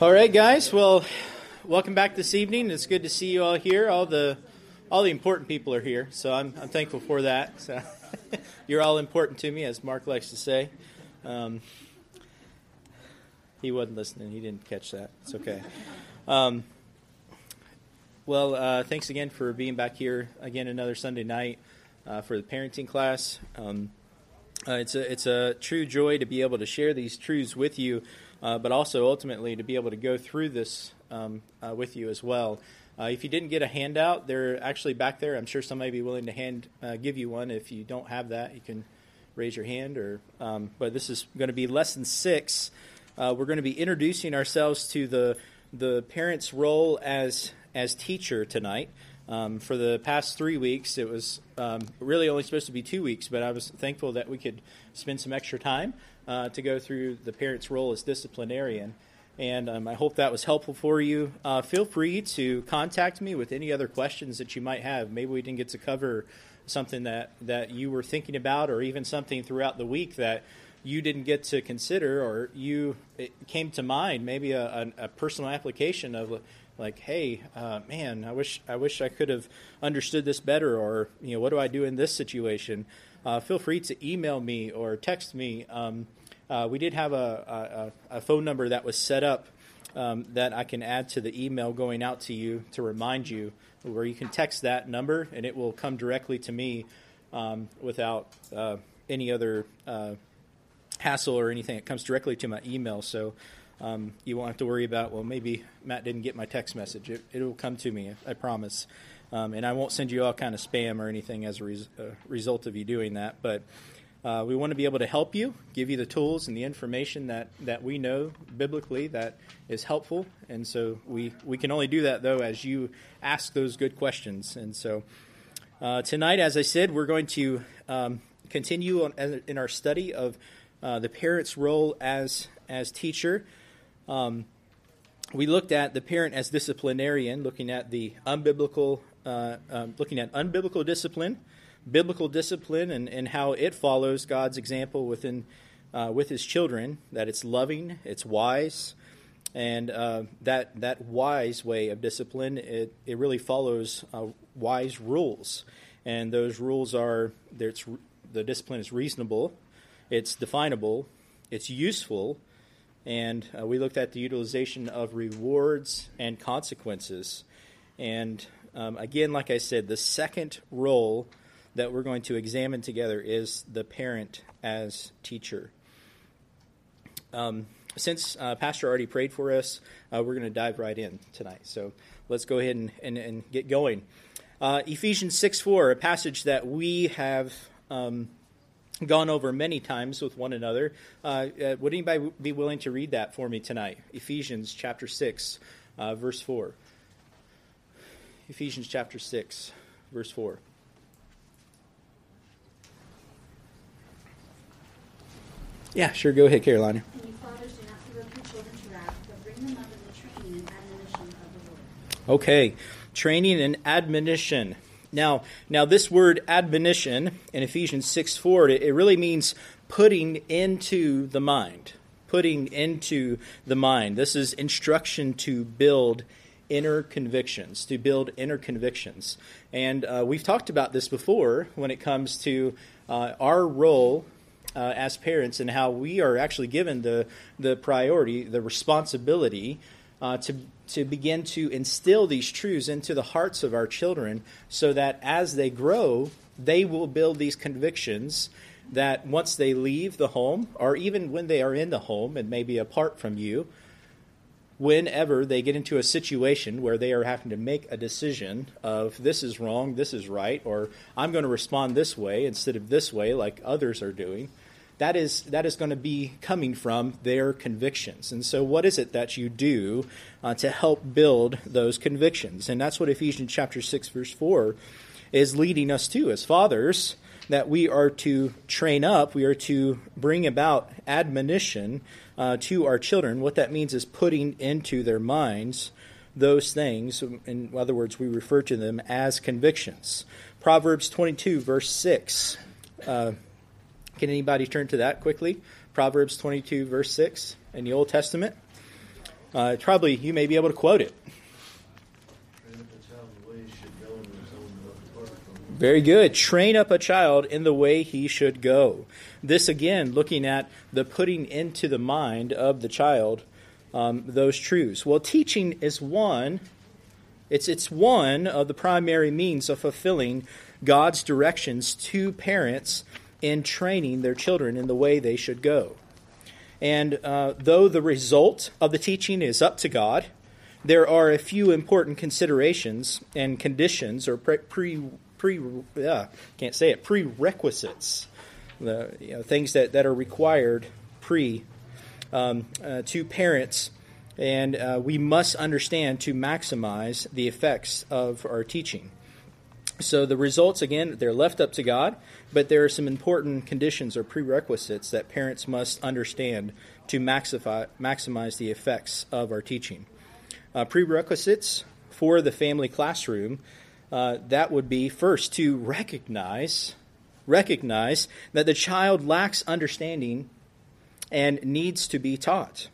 All right, guys. Well, welcome back this evening. It's good to see you all here. All the all the important people are here, so I'm, I'm thankful for that. So you're all important to me, as Mark likes to say. Um, he wasn't listening. He didn't catch that. It's okay. Um, well, uh, thanks again for being back here again another Sunday night uh, for the parenting class. Um, uh, it's a it's a true joy to be able to share these truths with you uh, but also ultimately to be able to go through this um, uh, with you as well. Uh, if you didn't get a handout, they're actually back there. I'm sure somebody be willing to hand uh, give you one. If you don't have that, you can raise your hand. Or, um, but this is going to be lesson six. Uh, we're going to be introducing ourselves to the the parent's role as as teacher tonight. Um, for the past three weeks, it was um, really only supposed to be two weeks, but I was thankful that we could spend some extra time uh, to go through the parent's role as disciplinarian. And um, I hope that was helpful for you. Uh, feel free to contact me with any other questions that you might have. Maybe we didn't get to cover something that, that you were thinking about, or even something throughout the week that you didn't get to consider, or you came to mind. Maybe a, a, a personal application of like, hey, uh, man, I wish I wish I could have understood this better, or you know, what do I do in this situation? Uh, feel free to email me or text me. Um, uh, we did have a, a, a, phone number that was set up um, that I can add to the email going out to you to remind you, where you can text that number and it will come directly to me um, without uh, any other uh, hassle or anything. It comes directly to my email, so um, you won't have to worry about, well, maybe Matt didn't get my text message. It, will come to me, I promise. Um, and I won't send you all kind of spam or anything as a res- uh, result of you doing that, but uh, we want to be able to help you, give you the tools and the information that, that we know biblically that is helpful. And so we, we can only do that, though, as you ask those good questions. And so uh, tonight, as I said, we're going to um, continue on, in our study of uh, the parent's role as, as teacher. Um, we looked at the parent as disciplinarian, looking at the unbiblical, uh, um, looking at unbiblical discipline biblical discipline and, and how it follows God's example within uh, with His children. That it's loving, it's wise, and uh, that that wise way of discipline it it really follows uh, wise rules, and those rules are it's the discipline is reasonable, it's definable, it's useful. And uh, we looked at the utilization of rewards and consequences. And um, again, like I said, the second role that we're going to examine together is the parent as teacher. Um, since uh, Pastor already prayed for us, uh, we're going to dive right in tonight. So let's go ahead and, and, and get going. Uh, Ephesians 6 4, a passage that we have um, gone over many times with one another. Uh, uh, would anybody be willing to read that for me tonight? Ephesians chapter 6, uh, verse 4. Ephesians chapter 6, verse 4. Yeah, sure. Go ahead, Carolina. Okay, training and admonition. Now, now this word admonition in Ephesians 6 4, it, it really means putting into the mind. Putting into the mind. This is instruction to build inner convictions, to build inner convictions. And uh, we've talked about this before when it comes to uh, our role uh, as parents and how we are actually given the, the priority, the responsibility uh, to, to begin to instill these truths into the hearts of our children so that as they grow, they will build these convictions that once they leave the home, or even when they are in the home and maybe apart from you, whenever they get into a situation where they are having to make a decision of this is wrong, this is right, or I'm going to respond this way instead of this way, like others are doing, that is that is going to be coming from their convictions. And so, what is it that you do uh, to help build those convictions? And that's what Ephesians chapter six verse four is leading us to as fathers. That we are to train up, we are to bring about admonition uh, to our children. What that means is putting into their minds those things. In other words, we refer to them as convictions. Proverbs 22, verse 6. Uh, can anybody turn to that quickly? Proverbs 22, verse 6 in the Old Testament. Uh, probably you may be able to quote it. Very good. Train up a child in the way he should go. This again, looking at the putting into the mind of the child um, those truths. Well, teaching is one. It's it's one of the primary means of fulfilling God's directions to parents in training their children in the way they should go. And uh, though the result of the teaching is up to God, there are a few important considerations and conditions or pre, pre pre uh, can't say it prerequisites, the you know, things that, that are required pre um, uh, to parents, and uh, we must understand to maximize the effects of our teaching. So the results again they're left up to God, but there are some important conditions or prerequisites that parents must understand to maxify, maximize the effects of our teaching. Uh, prerequisites for the family classroom uh, that would be first to recognize recognize that the child lacks understanding and needs to be taught.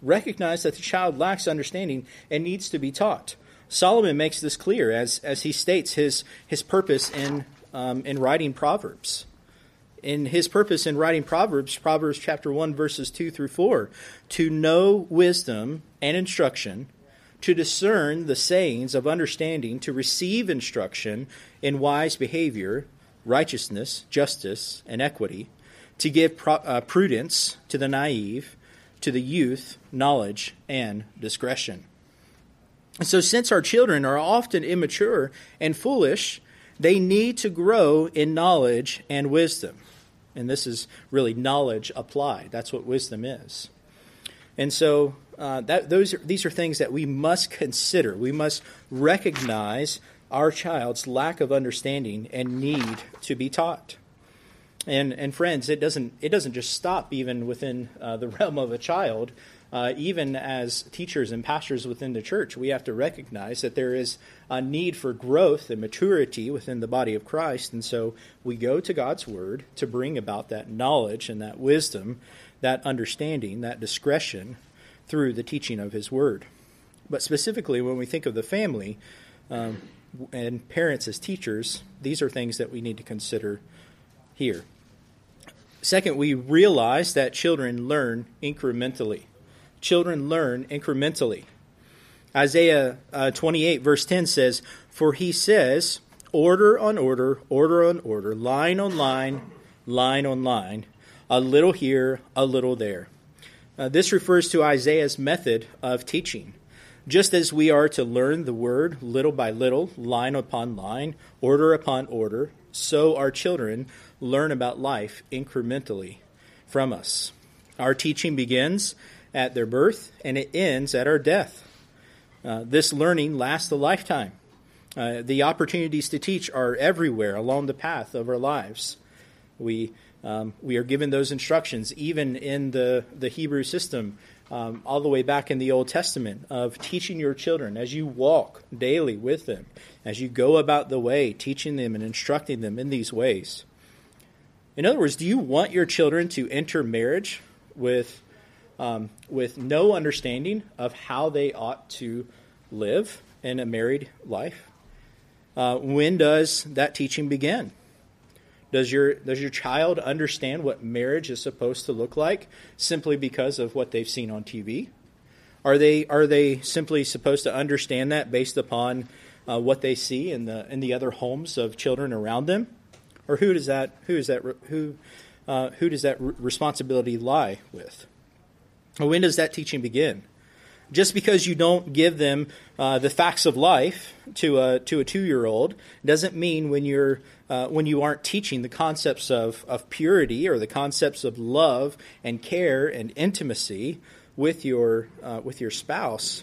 Recognize that the child lacks understanding and needs to be taught. Solomon makes this clear as, as he states his, his purpose in, um, in writing Proverbs. In his purpose in writing Proverbs, Proverbs chapter 1, verses 2 through 4, to know wisdom and instruction to discern the sayings of understanding, to receive instruction in wise behavior, righteousness, justice, and equity, to give pro- uh, prudence to the naive, to the youth, knowledge and discretion. So, since our children are often immature and foolish, they need to grow in knowledge and wisdom. And this is really knowledge applied. That's what wisdom is. And so, uh, that, those are, these are things that we must consider. We must recognize our child's lack of understanding and need to be taught. And, and friends, it doesn't, it doesn't just stop even within uh, the realm of a child. Uh, even as teachers and pastors within the church, we have to recognize that there is a need for growth and maturity within the body of Christ. And so we go to God's Word to bring about that knowledge and that wisdom, that understanding, that discretion through the teaching of His Word. But specifically, when we think of the family um, and parents as teachers, these are things that we need to consider here. Second, we realize that children learn incrementally. Children learn incrementally. Isaiah uh, 28, verse 10 says, For he says, order on order, order on order, line on line, line on line, a little here, a little there. Uh, this refers to Isaiah's method of teaching. Just as we are to learn the word little by little, line upon line, order upon order, so our children learn about life incrementally from us. Our teaching begins at their birth and it ends at our death. Uh, this learning lasts a lifetime. Uh, the opportunities to teach are everywhere along the path of our lives. We um, we are given those instructions even in the, the Hebrew system, um, all the way back in the Old Testament, of teaching your children as you walk daily with them, as you go about the way, teaching them and instructing them in these ways. In other words, do you want your children to enter marriage with, um, with no understanding of how they ought to live in a married life? Uh, when does that teaching begin? Does your, does your child understand what marriage is supposed to look like simply because of what they've seen on TV? Are they, are they simply supposed to understand that based upon uh, what they see in the, in the other homes of children around them? Or who does that, who is that, who, uh, who does that responsibility lie with? When does that teaching begin? just because you don't give them uh, the facts of life to a to a two year old doesn't mean when you're uh, when you aren't teaching the concepts of, of purity or the concepts of love and care and intimacy with your uh, with your spouse.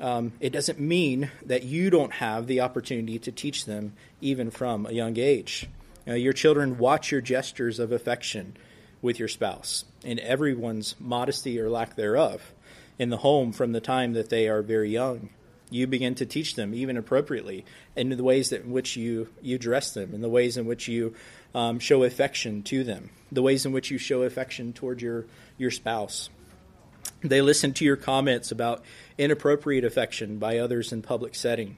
Um, it doesn't mean that you don't have the opportunity to teach them even from a young age. You know, your children watch your gestures of affection with your spouse and everyone's modesty or lack thereof in the home from the time that they are very young. You begin to teach them, even appropriately, in the ways that in which you, you dress them, in the ways in which you um, show affection to them, the ways in which you show affection toward your, your spouse. They listen to your comments about inappropriate affection by others in public setting.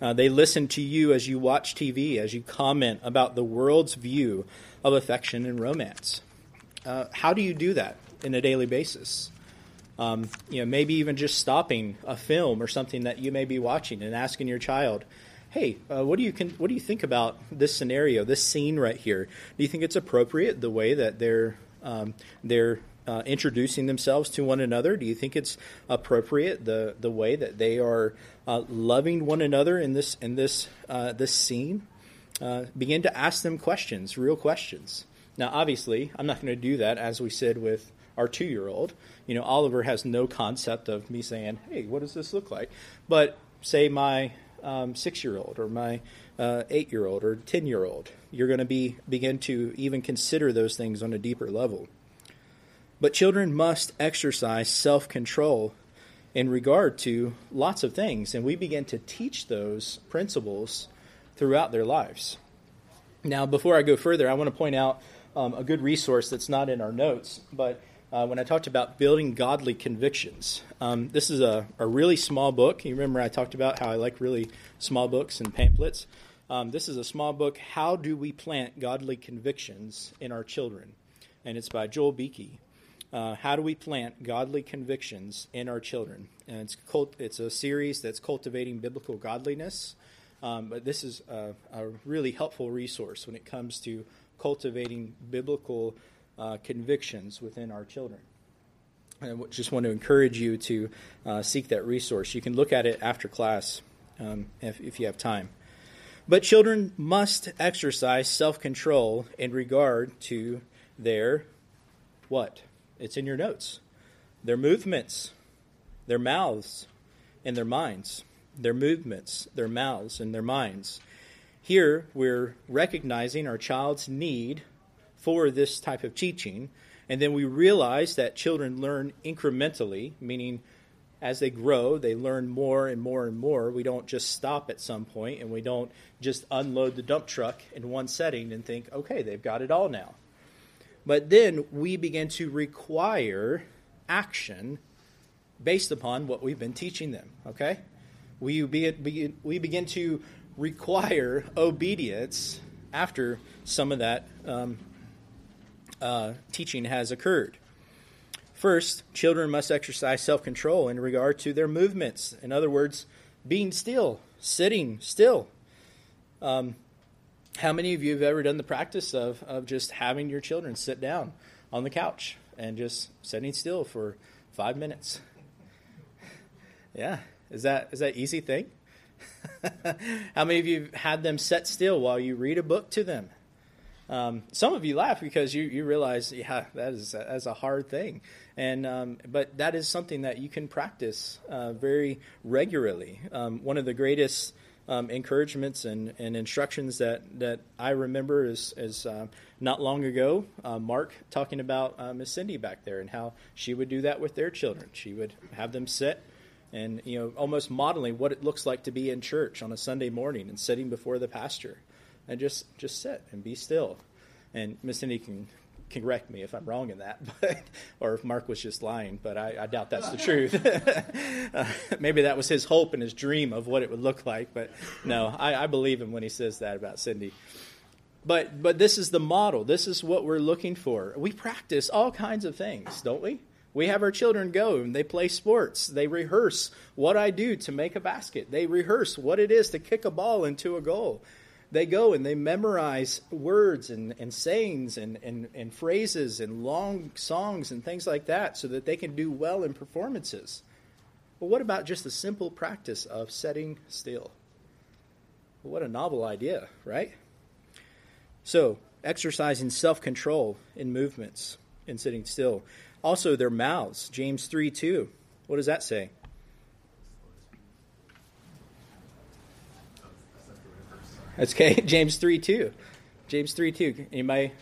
Uh, they listen to you as you watch TV, as you comment about the world's view of affection and romance. Uh, how do you do that in a daily basis? Um, you know, maybe even just stopping a film or something that you may be watching and asking your child, "Hey, uh, what do you con- what do you think about this scenario, this scene right here? Do you think it's appropriate the way that they're um, they're uh, introducing themselves to one another? Do you think it's appropriate the the way that they are uh, loving one another in this in this uh, this scene? Uh, begin to ask them questions, real questions. Now, obviously, I'm not going to do that as we said with our two year old. You know, Oliver has no concept of me saying, "Hey, what does this look like?" But say my um, six year old or my uh, eight year old or ten year old, you're going to be begin to even consider those things on a deeper level. But children must exercise self control in regard to lots of things, and we begin to teach those principles throughout their lives. Now, before I go further, I want to point out um, a good resource that's not in our notes, but uh, when I talked about building godly convictions, um, this is a, a really small book. You remember I talked about how I like really small books and pamphlets. Um, this is a small book, How Do We Plant Godly Convictions in Our Children? And it's by Joel Beeke. Uh, how do we plant godly convictions in our children? And it's cult, it's a series that's cultivating biblical godliness. Um, but this is a, a, really helpful resource when it comes to cultivating biblical uh, convictions within our children. And I just want to encourage you to uh, seek that resource. You can look at it after class um, if, if you have time. But children must exercise self control in regard to their what? It's in your notes. Their movements, their mouths, and their minds. Their movements, their mouths, and their minds. Here, we're recognizing our child's need for this type of teaching, and then we realize that children learn incrementally, meaning as they grow, they learn more and more and more. We don't just stop at some point and we don't just unload the dump truck in one setting and think, okay, they've got it all now. But then we begin to require action based upon what we've been teaching them, okay? We, begin, we begin to require obedience after some of that um, uh, teaching has occurred. First, children must exercise self control in regard to their movements. In other words, being still, sitting still. Um, how many of you have ever done the practice of, of just having your children sit down on the couch and just sitting still for five minutes? Yeah, is that is that easy thing? How many of you had them set still while you read a book to them? Um, some of you laugh because you, you realize, yeah, that is that's a hard thing, and um, but that is something that you can practice uh, very regularly. Um, one of the greatest um, encouragements and, and instructions that, that I remember is, is uh, not long ago, uh, Mark talking about uh, Miss Cindy back there and how she would do that with their children. She would have them sit and you know almost modeling what it looks like to be in church on a Sunday morning and sitting before the pastor and just just sit and be still. And Miss Cindy can can correct me if I'm wrong in that, but, or if Mark was just lying, but I, I doubt that's the truth. uh, maybe that was his hope and his dream of what it would look like, but no, I, I believe him when he says that about Cindy. But, but this is the model. This is what we're looking for. We practice all kinds of things, don't we? We have our children go and they play sports. They rehearse what I do to make a basket. They rehearse what it is to kick a ball into a goal they go and they memorize words and, and sayings and, and, and phrases and long songs and things like that so that they can do well in performances. But what about just the simple practice of setting still? What a novel idea, right? So, exercising self control in movements and sitting still. Also, their mouths. James 3 2. What does that say? That's okay. James 3 2. James 3 2. Anybody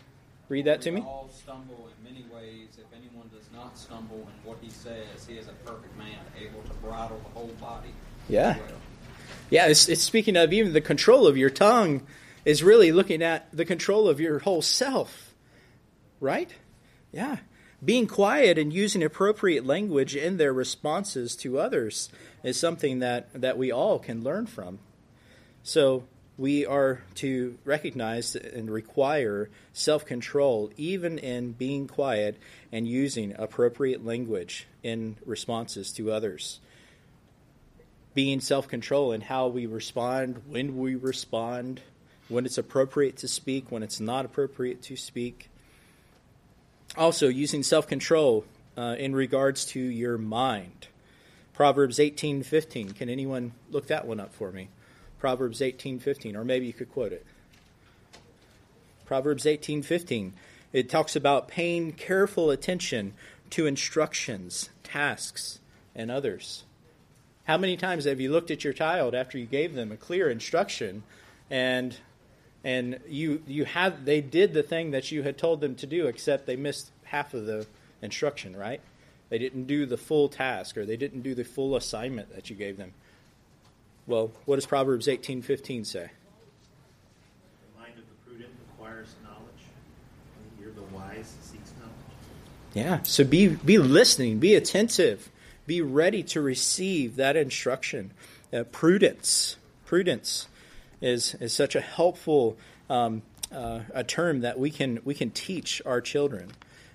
read that to me? all stumble in many ways. If anyone does not stumble in what he says, he is a perfect man, able to bridle the whole body. Yeah. Well. Yeah, it's, it's speaking of even the control of your tongue is really looking at the control of your whole self. Right? Yeah. Being quiet and using appropriate language in their responses to others is something that, that we all can learn from. So we are to recognize and require self control, even in being quiet and using appropriate language in responses to others. Being self control in how we respond, when we respond, when it's appropriate to speak, when it's not appropriate to speak. Also, using self control uh, in regards to your mind. Proverbs 18:15. Can anyone look that one up for me? Proverbs 18:15 or maybe you could quote it. Proverbs 18:15. It talks about paying careful attention to instructions, tasks, and others. How many times have you looked at your child after you gave them a clear instruction and and you you had they did the thing that you had told them to do except they missed half of the instruction, right? They didn't do the full task or they didn't do the full assignment that you gave them. Well, what does Proverbs 18:15 say? The mind of the prudent acquires knowledge, and the ear of the wise seeks knowledge. Yeah, so be be listening, be attentive, be ready to receive that instruction. Uh, prudence, prudence is is such a helpful um, uh, a term that we can we can teach our children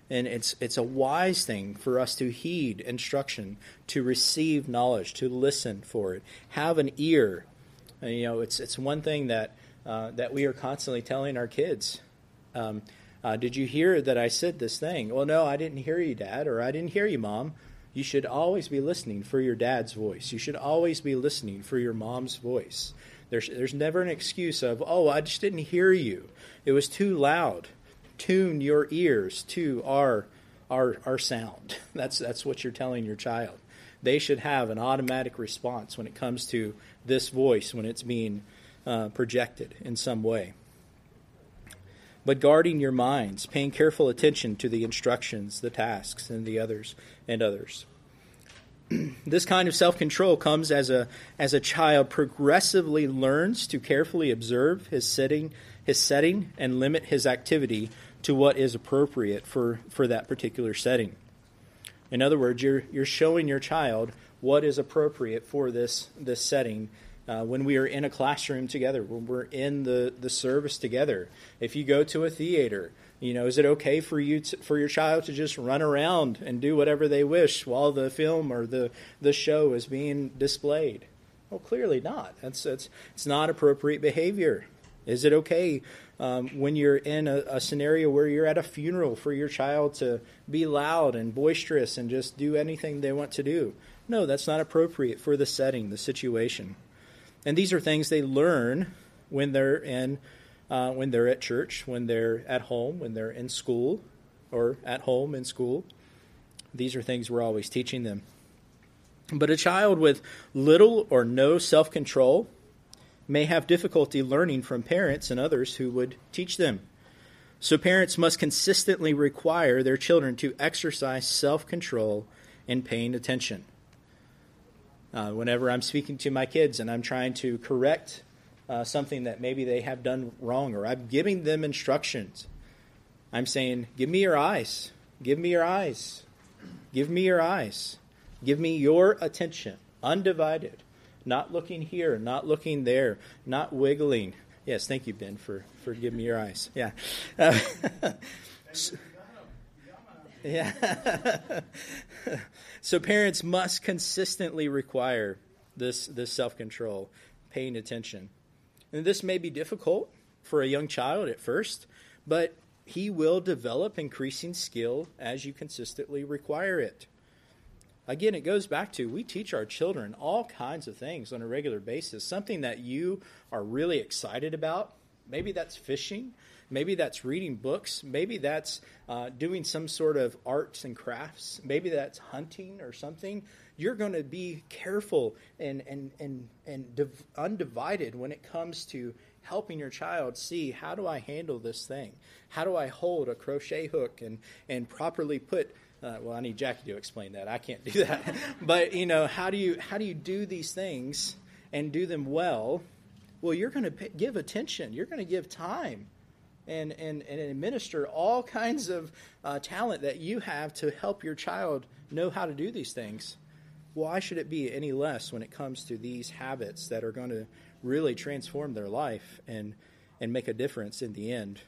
and it's it's a wise thing for us to heed instruction, to receive knowledge, to listen for it, have an ear. And, you know, it's it's one thing that uh, that we are constantly telling our kids. Um, uh, did you hear that I said this thing? Well, no, I didn't hear you, Dad, or I didn't hear you, Mom. You should always be listening for your dad's voice. You should always be listening for your mom's voice. There's, there's never an excuse of, oh, I just didn't hear you. It was too loud tune your ears to our our our sound. That's that's what you're telling your child. They should have an automatic response when it comes to this voice when it's being uh, projected in some way. But guarding your minds, paying careful attention to the instructions, the tasks, and the others and others. this kind of self-control comes as a as a child progressively learns to carefully observe his setting his setting and limit his activity to what is appropriate for, for that particular setting. In other words, you're, you're showing your child what is appropriate for this, this setting uh, when we are in a classroom together, when we're in the, the service together. If you go to a theater, you know, is it okay for you to, for your child to just run around and do whatever they wish while the film or the, the show is being displayed? Well, clearly not. That's, that's it's not appropriate behavior. Is it okay um, when you're in a, a, scenario where you're at a funeral for your child to be loud and boisterous and just do anything they want to do? No, that's not appropriate for the setting, the situation. And these are things they learn when they're in, uh, when they're at church, when they're at home, when they're in school, or at home in school. These are things we're always teaching them. But a child with little or no self control may have difficulty learning from parents and others who would teach them. So, parents must consistently require their children to exercise self control and paying attention. Uh, whenever I'm speaking to my kids and I'm trying to correct uh, something that maybe they have done wrong, or I'm giving them instructions, I'm saying, Give me your eyes. Give me your eyes. Give me your eyes. Give me your attention, undivided not looking here, not looking there, not wiggling. Yes, thank you, Ben, for, for giving me your eyes. Yeah. Uh, yeah. so parents must consistently require this, this self control, paying attention. And this may be difficult for a young child at first, but he will develop increasing skill as you consistently require it. Again, it goes back to we teach our children all kinds of things on a regular basis. Something that you are really excited about, maybe that's fishing, maybe that's reading books, maybe that's uh, doing some sort of arts and crafts, maybe that's hunting or something. You're going to be careful and, and, and, and div- undivided when it comes to helping your child see how do I handle this thing? How do I hold a crochet hook and, and properly put uh, well, I need Jackie to explain that. I can't do that. but you know, how do you how do you do these things and do them well? Well, you're going to give attention. You're going to give time and, and, and administer all kinds of uh, talent that you have to help your child know how to do these things. Why should it be any less when it comes to these habits that are going to really transform their life and, and make a difference in the end?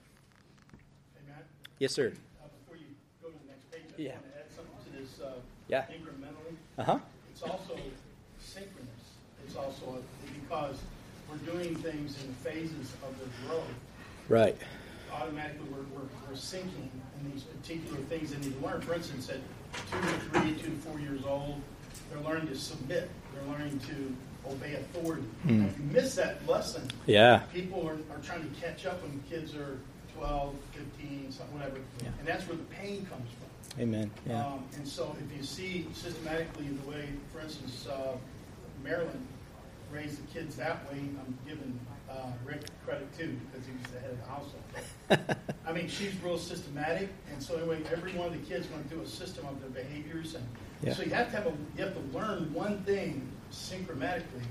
Hey, Matt, Yes, sir. uh, before you go to the next page, I Yeah. want to add something to this uh, Yeah. incrementally. Uh huh. It's also synchronous. It's also a- because we're doing things in phases of their growth. Right. Automatically, we're, we're, we're sinking in these particular things they need to learn. For instance, at two to three, two to four years old, they're learning to submit. They're learning to obey authority. Now, if you miss that lesson, Yeah. people are, are trying to catch up when kids are 12, 15, something, whatever. Yeah. And that's where the pain comes from. Amen. Yeah. Um, and so if you see systematically the way, for instance, uh, Marilyn raised the kids that way, I'm giving uh, Rick credit too, because he was the head of the household. I mean, she's real systematic, and so anyway, every one of the kids went through a system of their behaviors, and Yeah. so you have to have a, you have to learn one thing synchromatically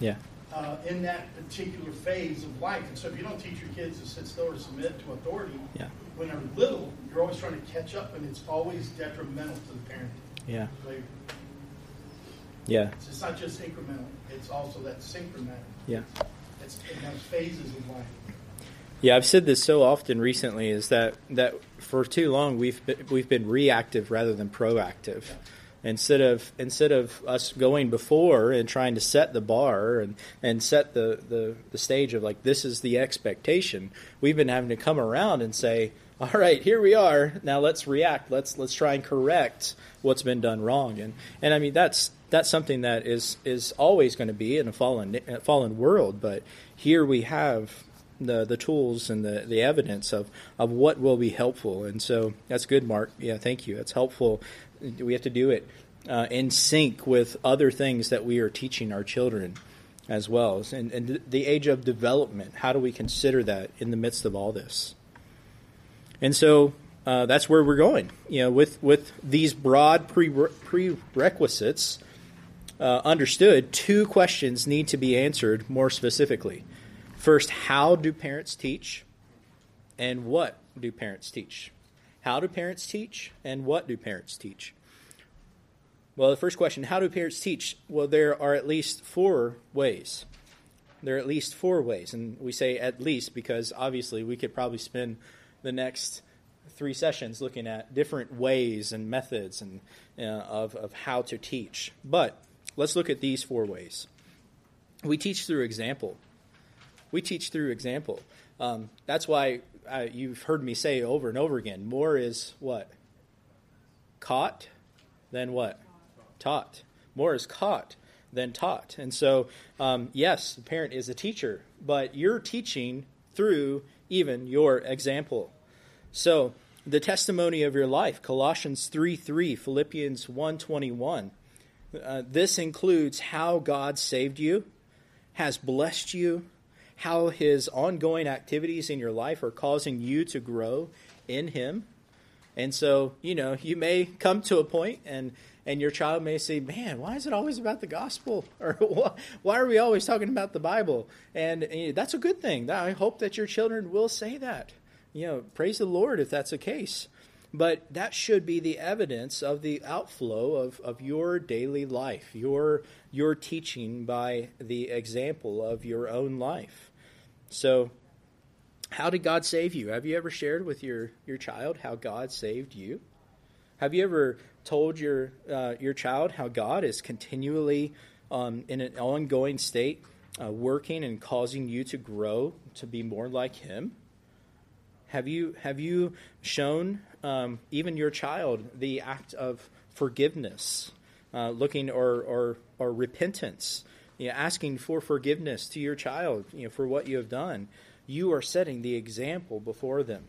Yeah. uh, in that particular phase of life. And so if you don't teach your kids to sit still or submit to authority, Yeah. when they're little, you're always trying to catch up, and it's always detrimental to the parent Yeah. later. Yeah. So it's not just incremental; it's also that synchromatic. Yeah. It's in those phases of life. Yeah, I've said this so often recently is that that for too long we've been, we've been reactive rather than proactive. Instead of instead of us going before and trying to set the bar and, and set the, the, the stage of like this is the expectation, we've been having to come around and say, All right, here we are, now let's react, let's let's try and correct what's been done wrong. And and I mean that's that's something that is is always going to be in a fallen fallen world, but here we have the the tools and the, the evidence of, of what will be helpful. And so that's good, Mark. Yeah, thank you. That's helpful. We have to do it uh, in sync with other things that we are teaching our children as well. And, and the age of development, how do we consider that in the midst of all this? And so uh, that's where we're going. You know, with, with these broad pre- prerequisites uh, understood, two questions need to be answered more specifically. First, how do parents teach? And what do parents teach? How do parents teach? And what do parents teach? Well, the first question how do parents teach? Well, there are at least four ways. There are at least four ways. And we say at least because obviously we could probably spend the next three sessions looking at different ways and methods and, uh, of, of how to teach. But let's look at these four ways. We teach through example. We teach through example. Um, that's why you've heard me say over and over again more is what? Caught than what? Taught. More is caught than taught. And so, um, yes, the parent is a teacher, but you're teaching through even your example. So, the testimony of your life, Colossians 3 3, Philippians 1 21. Uh, this includes how God saved you, has blessed you, how his ongoing activities in your life are causing you to grow in him. And so, you know, you may come to a point and and your child may say, "Man, why is it always about the gospel?" Or "Why are we always talking about the Bible?" And, and that's a good thing. I hope that your children will say that. You know, praise the Lord if that's the case. But that should be the evidence of the outflow of, of your daily life, your your teaching by the example of your own life. So, how did God save you? Have you ever shared with your, your child how God saved you? Have you ever told your uh, your child how God is continually um, in an ongoing state, uh, working and causing you to grow to be more like Him? Have you have you shown um, even your child the act of forgiveness, uh, looking or or or repentance, you know, asking for forgiveness to your child, you know, for what you have done? You are setting the example before them.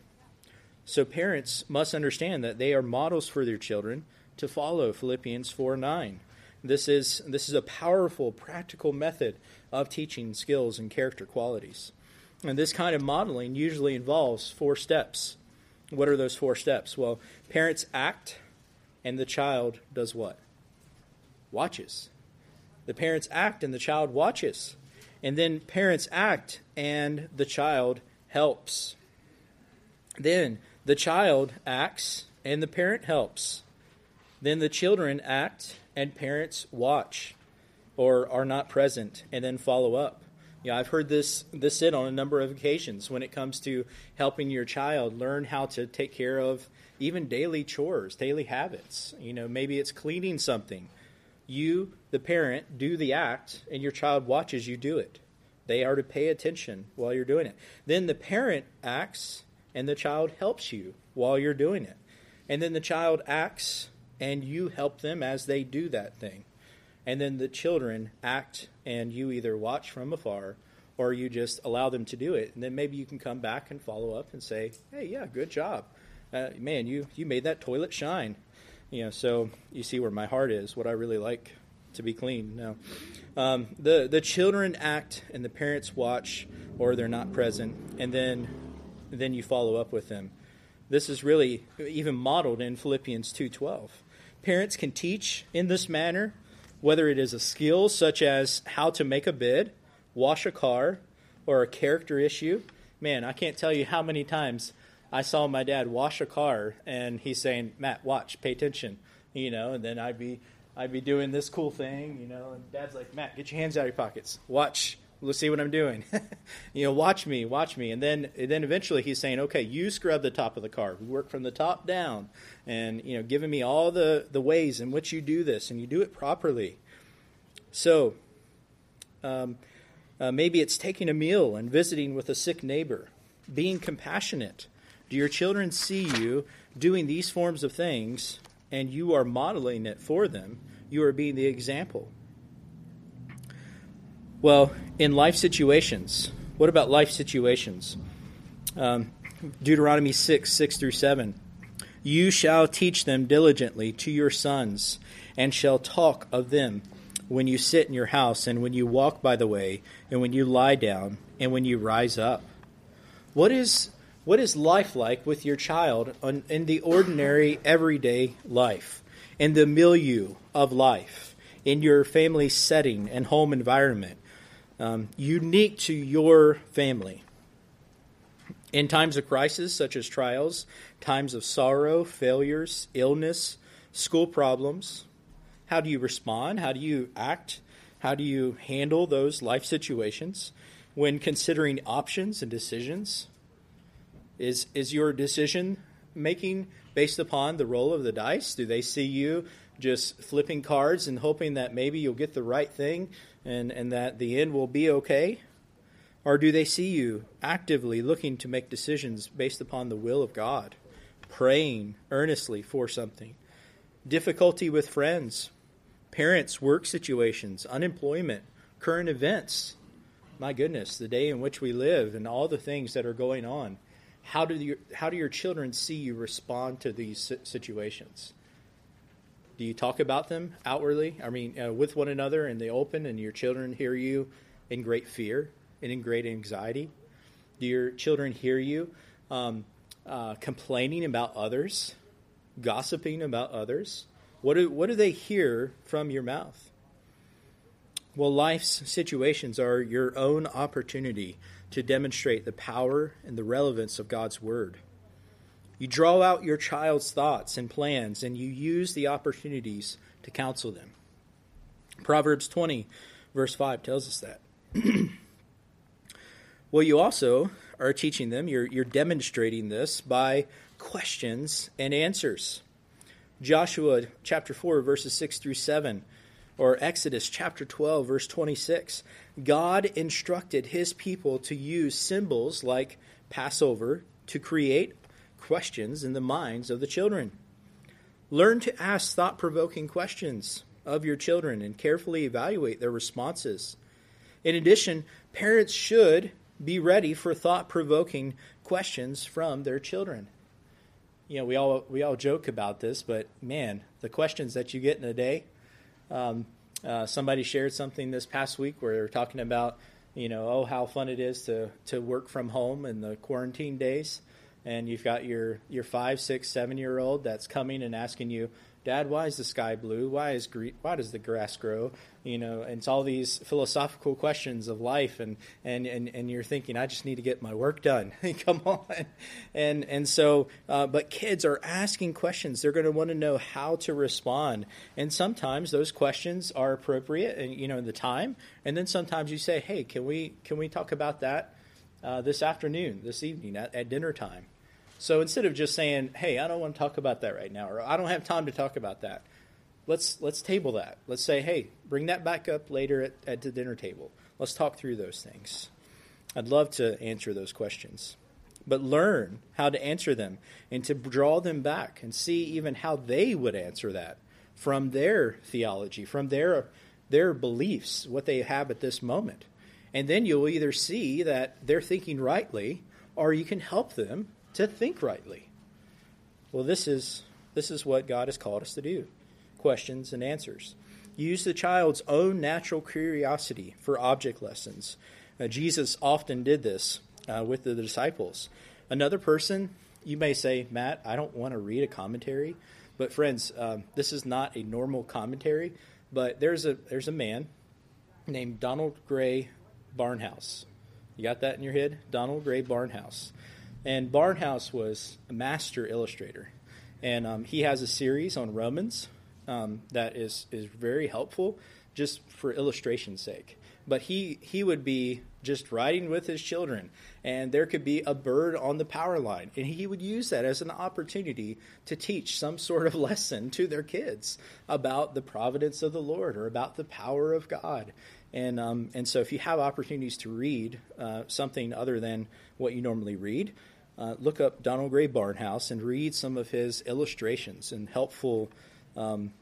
So parents must understand that they are models for their children to follow. Philippians four nine. This is this is a powerful, practical method of teaching skills and character qualities. And this kind of modeling usually involves four steps. What are those four steps? Well, parents act, and the child does what? Watches. The parents act, and the child watches. And then parents act, and the child helps. Then the child acts and the parent helps. Then the children act and parents watch or are not present and then follow up. Yeah, I've heard this this said on a number of occasions when it comes to helping your child learn how to take care of even daily chores, daily habits. You know, maybe it's cleaning something. You, the parent, do the act and your child watches you do it. They are to pay attention while you're doing it. Then the parent acts and the child helps you while you're doing it. And then the child acts and you help them as they do that thing. And then the children act and you either watch from afar or you just allow them to do it. And then maybe you can come back and follow up and say, hey, yeah, good job. Uh, man, you, you made that toilet shine. You know, so you see where my heart is, what I really like to be clean. Now, um, the the children act and the parents watch, or they're not present, and then then you follow up with them. This is really even modeled in Philippians two twelve. Parents can teach in this manner, whether it is a skill such as how to make a bid, wash a car, or a character issue. Man, I can't tell you how many times I saw my dad wash a car, and he's saying, "Matt, watch, pay attention," you know, and then I'd be I'd be doing this cool thing, you know, and Dad's like, Matt, get your hands out of your pockets. Watch. Let's see what I'm doing. you know, watch me, watch me. And then, and then eventually he's saying, okay, you scrub the top of the car. We work from the top down, and you know, giving me all the the ways in which you do this, and you do it properly. So, um, uh, maybe it's taking a meal and visiting with a sick neighbor, being compassionate. Do your children see you doing these forms of things and you are modeling it for them, you are being the example. Well, in life situations, what about life situations? Um, Deuteronomy 6, 6 through 7. You shall teach them diligently to your sons, and shall talk of them when you sit in your house, and when you walk by the way, and when you lie down, and when you rise up. What is what is life like with your child on, in the ordinary, everyday life, in the milieu of life, in your family setting and home environment, um, unique to your family? In times of crisis, such as trials, times of sorrow, failures, illness, school problems, how do you respond? How do you act? How do you handle those life situations when considering options and decisions? Is is your decision making based upon the roll of the dice? Do they see you just flipping cards and hoping that maybe you'll get the right thing and, and that the end will be okay? Or do they see you actively looking to make decisions based upon the will of God, praying earnestly for something? Difficulty with friends, parents, work situations, unemployment, current events. My goodness, the day in which we live and all the things that are going on how do your how do your children see you respond to these situations? Do you talk about them outwardly? I mean, uh, with one another in the open, and your children hear you in great fear and in great anxiety? Do your children hear you um, uh, complaining about others, gossiping about others? What do, what do they hear from your mouth? Well, life's situations are your own opportunity to demonstrate the power and the relevance of God's Word. You draw out your child's thoughts and plans, and you use the opportunities to counsel them. Proverbs 20, verse 5 tells us that. well, you also are teaching them, you're, you're demonstrating this by questions and answers. Joshua chapter 4, verses 6 through 7 or Exodus chapter 12, verse 26, God instructed his people to use symbols like Passover to create questions in the minds of the children. Learn to ask thought provoking questions of your children and carefully evaluate their responses. In addition, parents should be ready for thought provoking questions from their children. You know, we all we all joke about this, but man, the questions that you get in a day, um, uh, somebody shared something this past week where they were talking about, you know, oh, how fun it is to, to work from home in the quarantine days. And you've got your your five, six, seven year old that's coming and asking you, Dad, why is the sky blue? Why is gre- why does the grass grow? You know, and it's all these philosophical questions of life, and and and, and you're thinking, I just need to get my work done. Come on, and and so, uh, but kids are asking questions. They're going to want to know how to respond, and sometimes those questions are appropriate, and you know, in the time, and then sometimes you say, Hey, can we can we talk about that uh, this afternoon, this evening at, at dinner time? So instead of just saying, "Hey, I don't want to talk about that right now," or "I don't have time to talk about that," let's let's table that. Let's say, "Hey, bring that back up later at, at the dinner table. Let's talk through those things." I'd love to answer those questions, but learn how to answer them and to draw them back and see even how they would answer that from their theology, from their their beliefs, what they have at this moment. And then you'll either see that they're thinking rightly, or you can help them to think rightly. Well, this is this is what God has called us to do. Questions and answers. Use the child's own natural curiosity for object lessons. Uh, Jesus often did this uh, with the disciples. Another person, you may say, Matt, I don't want to read a commentary, but friends, um, this is not a normal commentary. But there's a there's a man named Donald Grey Barnhouse. You got that in your head? Donald Grey Barnhouse. And Barnhouse was a master illustrator. And um, he has a series on Romans um, that is, is very helpful just for illustration's sake. But he, he would be just riding with his children, and there could be a bird on the power line, and he would use that as an opportunity to teach some sort of lesson to their kids about the providence of the Lord or about the power of God. And, um, and so, if you have opportunities to read uh, something other than what you normally read, uh, look up Donald Grey Barnhouse and read some of his illustrations and helpful, um,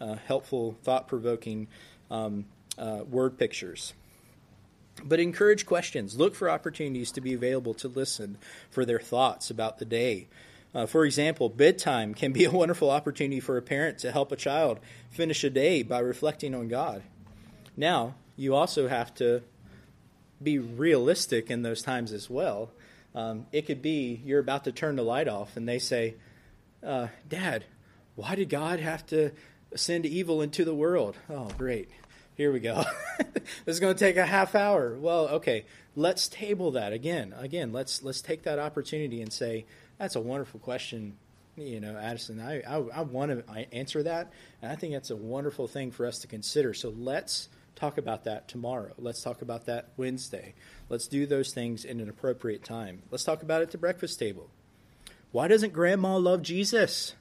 uh, helpful, thought-provoking um, uh, word pictures. But encourage questions. Look for opportunities to be available to listen for their thoughts about the day. Uh, for example, bedtime can be a wonderful opportunity for a parent to help a child finish a day by reflecting on God. Now, you also have to be realistic in those times as well. Um, it could be you're about to turn the light off, and they say, uh, Dad, why did God have to send evil into the world? Oh, great. Here we go. this is going to take a half hour. Well, okay. Let's table that again. Again, let's let's take that opportunity and say that's a wonderful question. You know, Addison, I, I, I want to answer that, and I think that's a wonderful thing for us to consider. So let's talk about that tomorrow. Let's talk about that Wednesday. Let's do those things in an appropriate time. Let's talk about it at the breakfast table. Why doesn't grandma love Jesus?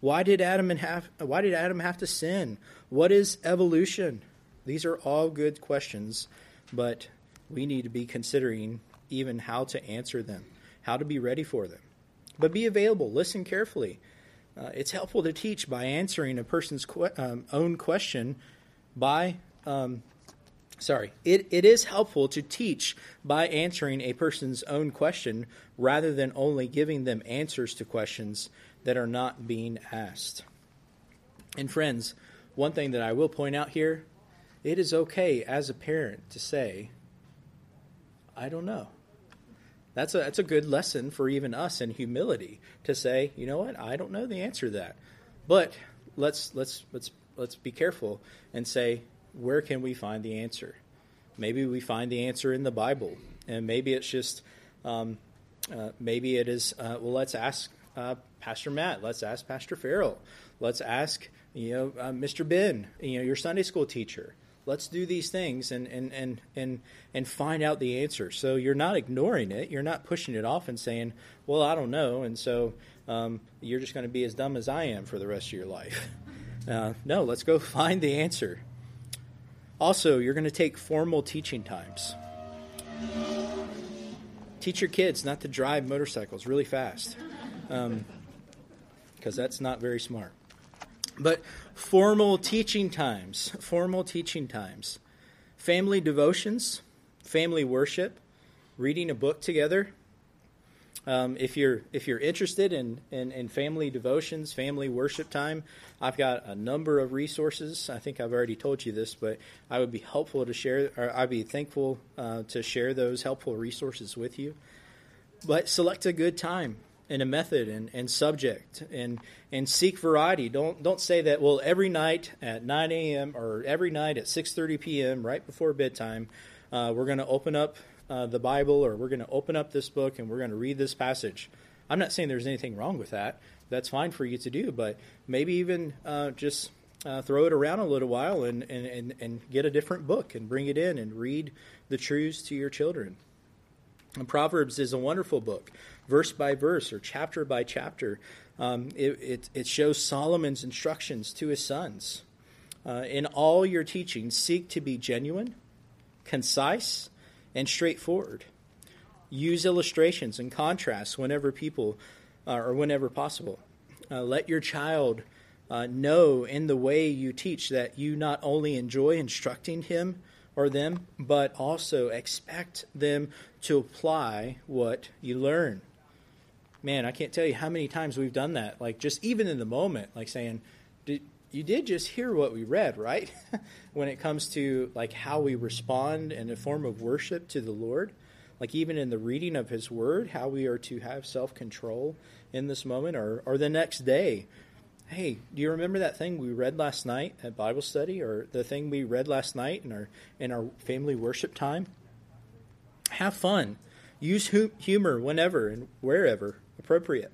Why did Adam and have why did Adam have to sin? What is evolution? These are all good questions, but we need to be considering even how to answer them, how to be ready for them. But be available, listen carefully. Uh, it's helpful to teach by answering a person's que- um, own question by um, sorry, it, it is helpful to teach by answering a person's own question rather than only giving them answers to questions that are not being asked. And friends, one thing that I will point out here it is okay as a parent to say, I don't know. That's a, that's a good lesson for even us in humility to say, you know what, I don't know the answer to that. But let's, let's, let's, let's be careful and say, where can we find the answer? Maybe we find the answer in the Bible, and maybe it's just, um, uh, maybe it is. Uh, well, let's ask uh, Pastor Matt. Let's ask Pastor Farrell. Let's ask you know uh, Mr. Ben. You know your Sunday school teacher. Let's do these things and and and and and find out the answer. So you're not ignoring it. You're not pushing it off and saying, "Well, I don't know," and so um, you're just going to be as dumb as I am for the rest of your life. Uh, no, let's go find the answer. Also, you're going to take formal teaching times. Teach your kids not to drive motorcycles really fast, because um, that's not very smart. But formal teaching times, formal teaching times, family devotions, family worship, reading a book together, um, if you're if you're interested in, in, in family devotions, family worship time, I've got a number of resources. I think I've already told you this, but I would be helpful to share, or I'd be thankful uh, to share those helpful resources with you. but select a good time and a method and, and subject and and seek variety. Don't don't say that well every night at 9 a.m. or every night at 6:30 p.m. right before bedtime uh, we're going to open up uh, the Bible or we're going to open up this book and we're going to read this passage. I'm not saying there's anything wrong with that. That's fine for you to do, but maybe even uh, just uh, throw it around a little while and, and, and, and get a different book and bring it in and read the truths to your children. And Proverbs is a wonderful book, verse by verse or chapter by chapter. Um, it, it, it, shows Solomon's instructions to his sons. Uh, in all your teaching, seek to be genuine, concise, and straightforward. Use illustrations and contrasts whenever people uh, or whenever possible. Uh, let your child uh, know in the way you teach that you not only enjoy instructing him or them, but also expect them to apply what you learn. Man, I can't tell you how many times we've done that. Like just even in the moment, like saying, "You did just hear what we read, right?" when it comes to like how we respond in a form of worship to the Lord, like even in the reading of His Word, how we are to have self control in this moment, or or the next day hey, do you remember that thing we read last night at Bible study or the thing we read last night in our in our family worship time? Have fun. Use humor whenever and wherever appropriate.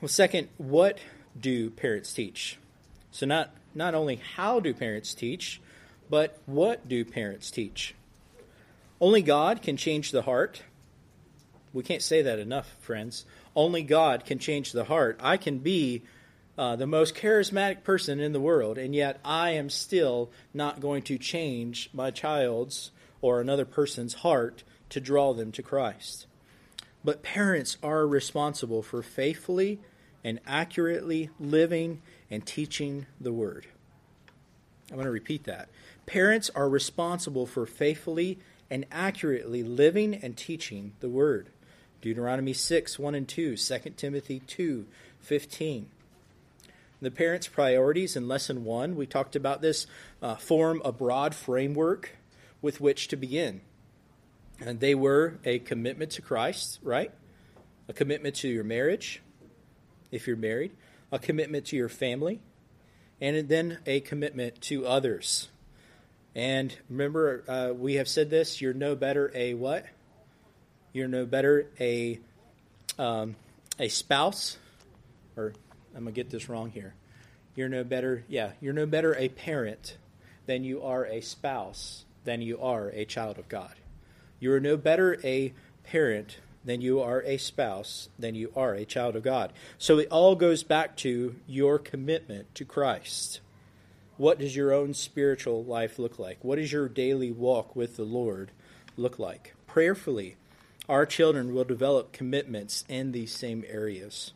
Well, second, what do parents teach? So not not only how do parents teach, but what do parents teach? Only God can change the heart. We can't say that enough, friends. Only God can change the heart. I can be uh, the most charismatic person in the world, and yet I am still not going to change my child's or another person's heart to draw them to Christ. But parents are responsible for faithfully and accurately living and teaching the Word. I'm going to repeat that. Parents are responsible for faithfully and accurately living and teaching the Word. Deuteronomy 6, 1 and 2, 2 Timothy 2, 15. The parents' priorities in lesson one, we talked about this, uh, form a broad framework with which to begin. And they were a commitment to Christ, right? A commitment to your marriage, if you're married, a commitment to your family, and then a commitment to others. And remember, uh, we have said this you're no better a what? You're no better a um, a spouse, or I'm gonna get this wrong here. You're no better, yeah, you're no better a parent than you are a spouse than you are a child of God. You are no better a parent than you are a spouse then you are a child of God. So it all goes back to your commitment to Christ. What does your own spiritual life look like? What does your daily walk with the Lord look like? Prayerfully, our children will develop commitments in these same areas.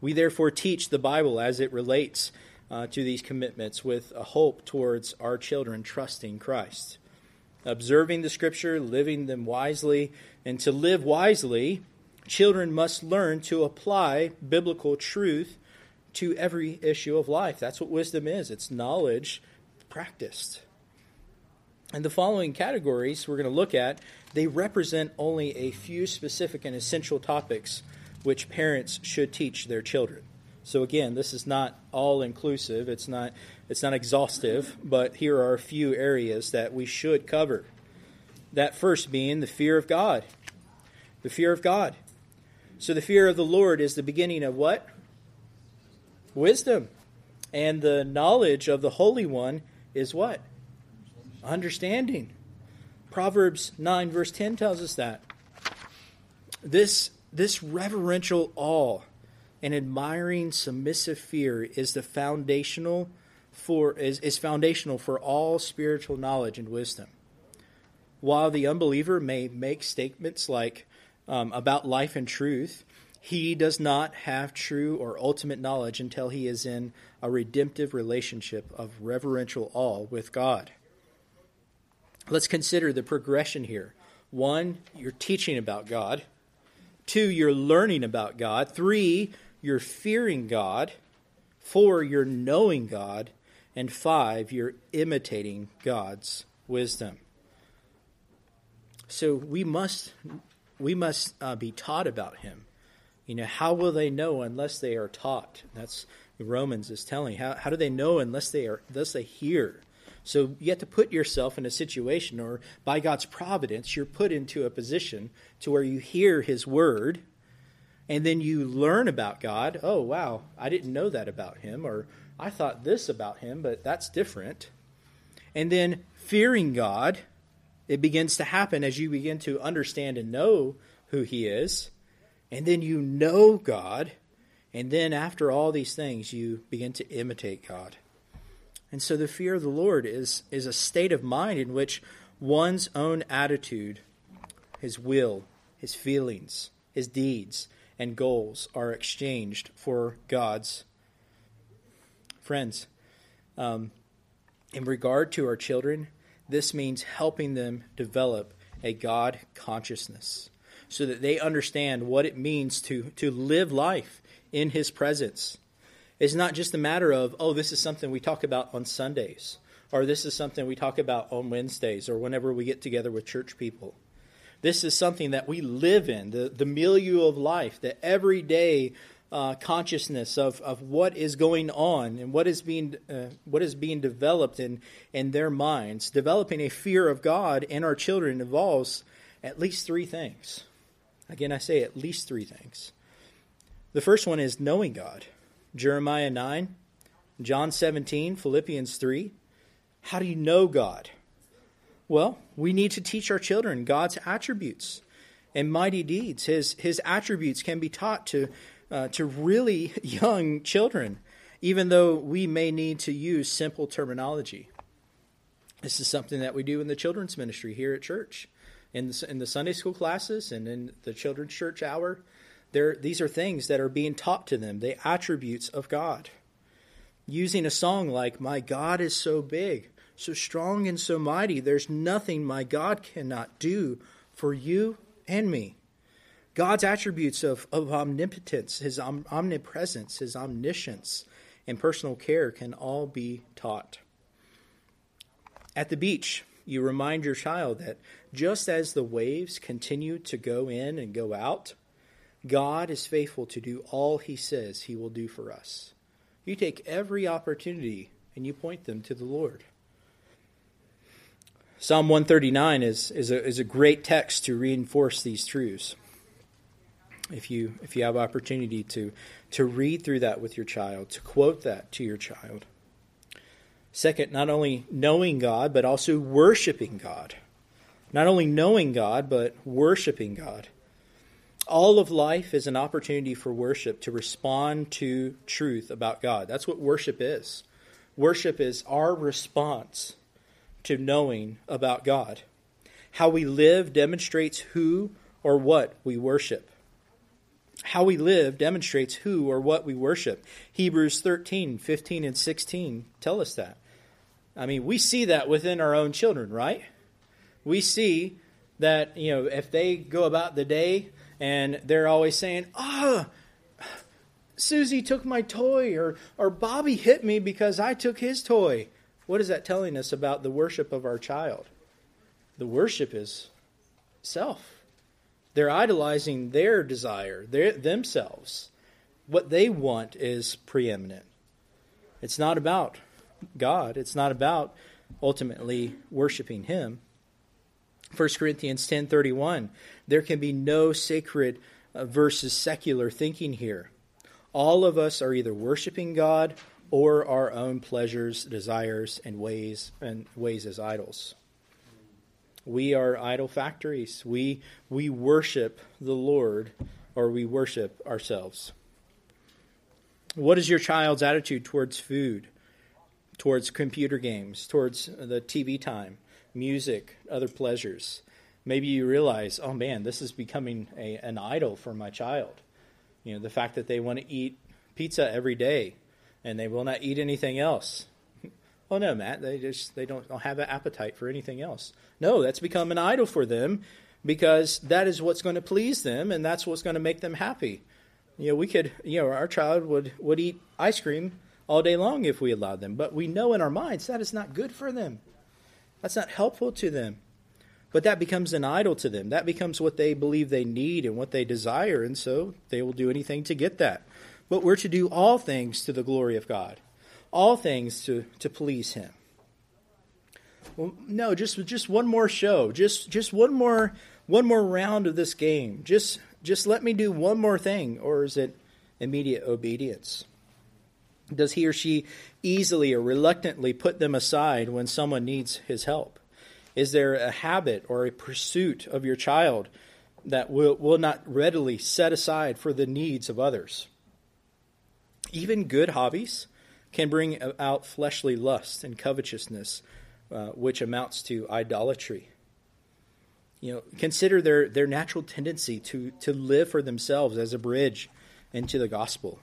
We therefore teach the Bible as it relates uh, to these commitments with a hope towards our children trusting Christ. Observing the Scripture, living them wisely, and to live wisely, children must learn to apply biblical truth to every issue of life. That's what wisdom is it's knowledge practiced. And the following categories we're going to look at they represent only a few specific and essential topics which parents should teach their children. So again, this is not all inclusive. It's not it's not exhaustive, but here are a few areas that we should cover. That first being the fear of God. The fear of God. So the fear of the Lord is the beginning of what? Wisdom. And the knowledge of the Holy One is what? Understanding. Proverbs 9, verse 10 tells us that. This, this reverential awe and admiring submissive fear is the foundational for is, is foundational for all spiritual knowledge and wisdom. While the unbeliever may make statements like um, about life and truth, he does not have true or ultimate knowledge until he is in a redemptive relationship of reverential awe with God. Let's consider the progression here. One, you're teaching about God. Two, you're learning about God. Three, you're fearing God. Four, you're knowing God. And five, you're imitating God's wisdom. So we must we must uh, be taught about him. You know, how will they know unless they are taught? That's Romans is telling. How, how do they know unless they are unless they hear? So you have to put yourself in a situation, or by God's providence, you're put into a position to where you hear His word, and then you learn about God. Oh wow, I didn't know that about Him, or I thought this about Him, but that's different. And then fearing God, it begins to happen as you begin to understand and know who He is and then you know God, and then after all these things, you begin to imitate God. And so the fear of the Lord is, is a state of mind in which one's own attitude, his will, his feelings, his deeds, and goals are exchanged for God's. Friends, um, in regard to our children, this means helping them develop a God consciousness so that they understand what it means to, to live life in His presence. It's not just a matter of, oh, this is something we talk about on Sundays, or this is something we talk about on Wednesdays, or whenever we get together with church people. This is something that we live in, the, the milieu of life, the everyday uh, consciousness of, of what is going on and what is being, uh, what is being developed in, in their minds. Developing a fear of God in our children involves at least three things. Again, I say at least three things. The first one is knowing God. Jeremiah 9, John 17, Philippians 3. How do you know God? Well, we need to teach our children God's attributes and mighty deeds. His, his attributes can be taught to, uh, to really young children, even though we may need to use simple terminology. This is something that we do in the children's ministry here at church in the, in the Sunday school classes and in the children's church hour. There, these are things that are being taught to them, the attributes of God. Using a song like, My God is so big, so strong, and so mighty, there's nothing my God cannot do for you and me. God's attributes of, of omnipotence, his om, omnipresence, his omniscience, and personal care can all be taught. At the beach, you remind your child that just as the waves continue to go in and go out, God is faithful to do all he says he will do for us. You take every opportunity and you point them to the Lord. Psalm 139 is, is, a, is a great text to reinforce these truths. If you, if you have opportunity to, to read through that with your child, to quote that to your child. Second, not only knowing God, but also worshiping God. Not only knowing God, but worshiping God. All of life is an opportunity for worship to respond to truth about God. That's what worship is. Worship is our response to knowing about God. How we live demonstrates who or what we worship. How we live demonstrates who or what we worship. Hebrews 13, 15, and 16 tell us that. I mean, we see that within our own children, right? We see that, you know, if they go about the day and they're always saying, ah, oh, Susie took my toy, or, or Bobby hit me because I took his toy. What is that telling us about the worship of our child? The worship is self. They're idolizing their desire, their, themselves. What they want is preeminent. It's not about God. It's not about ultimately worshiping him. 1 Corinthians 10:31 There can be no sacred uh, versus secular thinking here. All of us are either worshiping God or our own pleasures, desires and ways and ways as idols. We are idol factories. We we worship the Lord or we worship ourselves. What is your child's attitude towards food? towards computer games, towards the TV time, music, other pleasures. Maybe you realize, oh man, this is becoming a, an idol for my child. You know, the fact that they want to eat pizza every day and they will not eat anything else. Oh no, Matt, they just they don't, have an appetite for anything else. No, that's become an idol for them because that is what's going to please them and that's what's going to make them happy. You know, we could, you know, our child would would eat ice cream all day long if we allow them. But we know in our minds that is not good for them. That's not helpful to them. But that becomes an idol to them. That becomes what they believe they need and what they desire, and so they will do anything to get that. But we're to do all things to the glory of God, all things to, to please Him. Well, no, just just one more show, just just one more one more round of this game. Just just let me do one more thing, or is it immediate obedience? Does he or she easily or reluctantly put them aside when someone needs his help? Is there a habit or a pursuit of your child that will, will not readily set aside for the needs of others? Even good hobbies can bring out fleshly lust and covetousness, uh, which amounts to idolatry. You know, consider their, their natural tendency to, to live for themselves as a bridge into the gospel.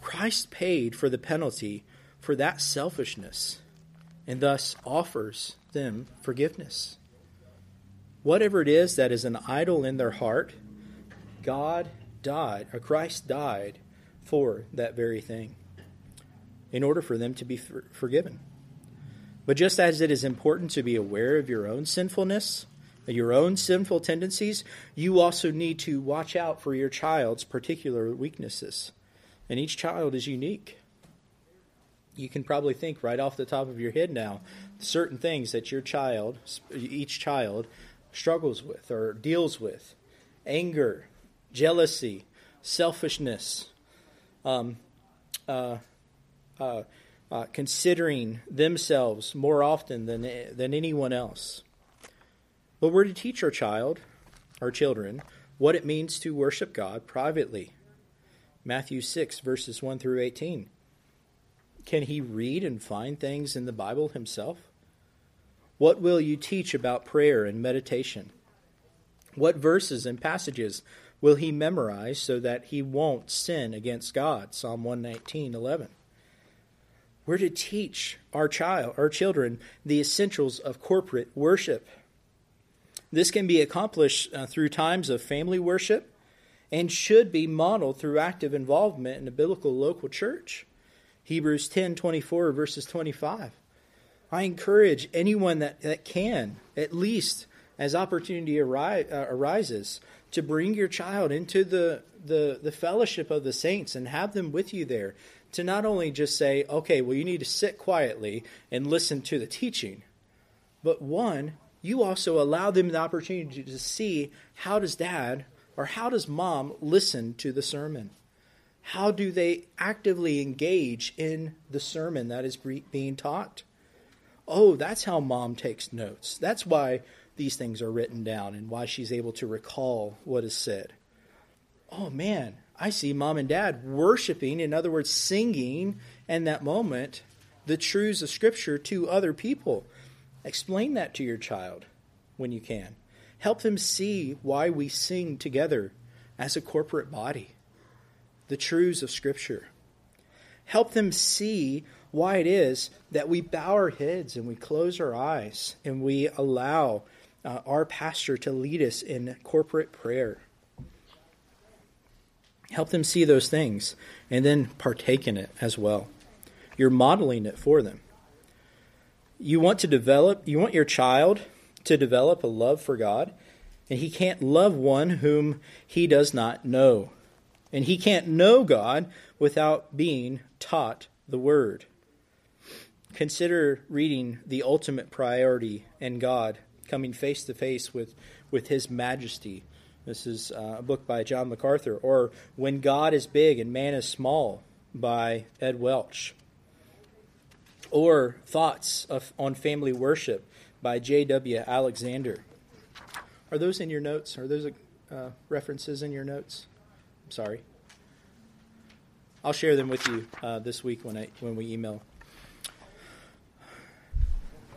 Christ paid for the penalty for that selfishness and thus offers them forgiveness. Whatever it is that is an idol in their heart, God died, or Christ died for that very thing in order for them to be for- forgiven. But just as it is important to be aware of your own sinfulness, your own sinful tendencies, you also need to watch out for your child's particular weaknesses. And each child is unique. You can probably think right off the top of your head now certain things that your child, each child, struggles with or deals with anger, jealousy, selfishness, um, uh, uh, uh, considering themselves more often than, than anyone else. But we're to teach our child, our children, what it means to worship God privately Matthew 6, verses 1 through 18. Can he read and find things in the Bible himself? What will you teach about prayer and meditation? What verses and passages will he memorize so that he won't sin against God? Psalm 119, 11. We're to teach our child, our children, the essentials of corporate worship. This can be accomplished uh, through times of family worship, and should be modeled through active involvement in a biblical local church. Hebrews 10 24, verses 25. I encourage anyone that, that can, at least as opportunity ari- uh, arises, to bring your child into the, the, the fellowship of the saints and have them with you there. To not only just say, okay, well, you need to sit quietly and listen to the teaching, but one, you also allow them the opportunity to see how does dad or how does mom listen to the sermon? How do they actively engage in the sermon that is being taught? Oh, that's how mom takes notes. That's why these things are written down and why she's able to recall what is said. Oh man, I see mom and dad worshiping, in other words, singing in that moment the truths of Scripture to other people. Explain that to your child when you can. Help them see why we sing together as a corporate body, the truths of Scripture. Help them see why it is that we bow our heads and we close our eyes and we allow uh, our pastor to lead us in corporate prayer. Help them see those things and then partake in it as well. You're modeling it for them. You want to develop, you want your child to develop a love for God, and he can't love one whom he does not know. And he can't know God without being taught the Word. Consider reading the ultimate priority and God, coming face to face with, with His majesty. This is uh, a book by John MacArthur. Or When God is Big and Man is Small by Ed Welch. Or Thoughts of, on Family Worship by J.W. Alexander. Are those in your notes? Are those uh, references in your notes? I'm sorry. I'll share them with you uh, this week when I when we email.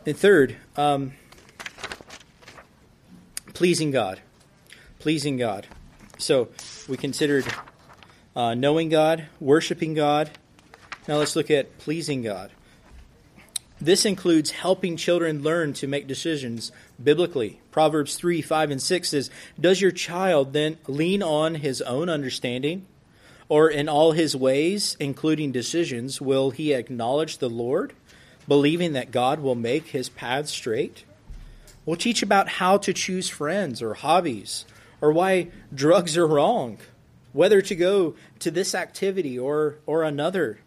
And third, um, pleasing God, pleasing God. So we considered uh, knowing God, worshiping God. Now let's look at pleasing God. This includes helping children learn to make decisions biblically. Proverbs 3 5 and 6 says, Does your child then lean on his own understanding? Or in all his ways, including decisions, will he acknowledge the Lord, believing that God will make his path straight? We'll teach about how to choose friends or hobbies, or why drugs are wrong, whether to go to this activity or, or another.